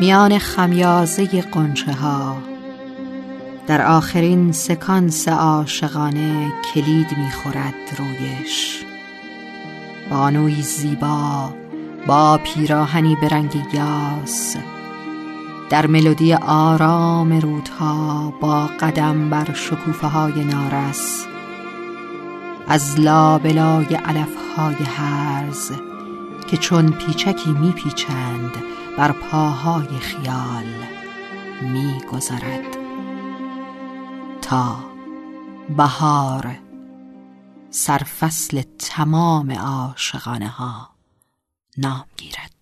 میان خمیازه قنچه ها. در آخرین سکانس عاشقانه کلید می‌خورد رویش. بانوی زیبا با پیراهنی به رنگ یاس. در ملودی آرام رودها با قدم بر شکوفه های نارس. از لابلای علف های هرز که چون پیچکی میپیچند بر پاهای خیال میگذرد. تا بهار سرفصل تمام عاشقانه ها نام گیرد.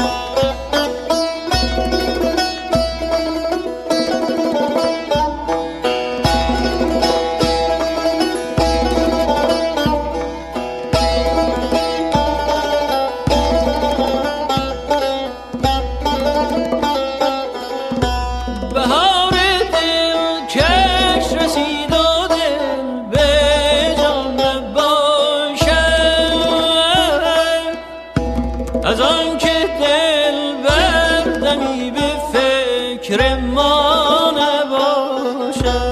از فکر ما نباشد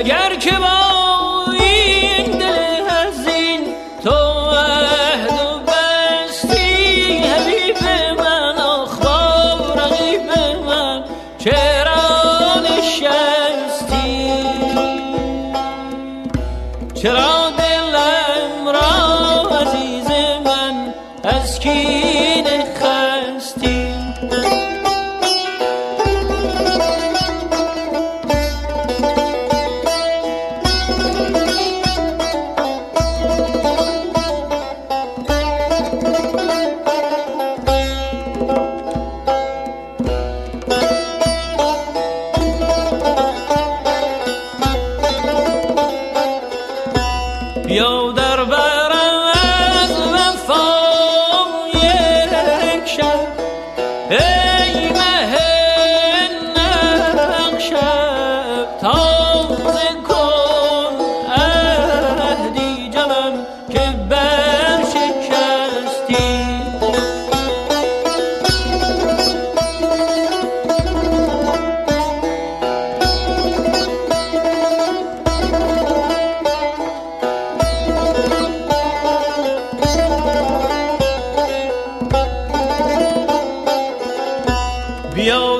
اگر که با این دل هزین تو عهد و بستی حبیب من آخبار رقیب من چرا نشستی؟ چرا دلم را عزیز من از کی Yo,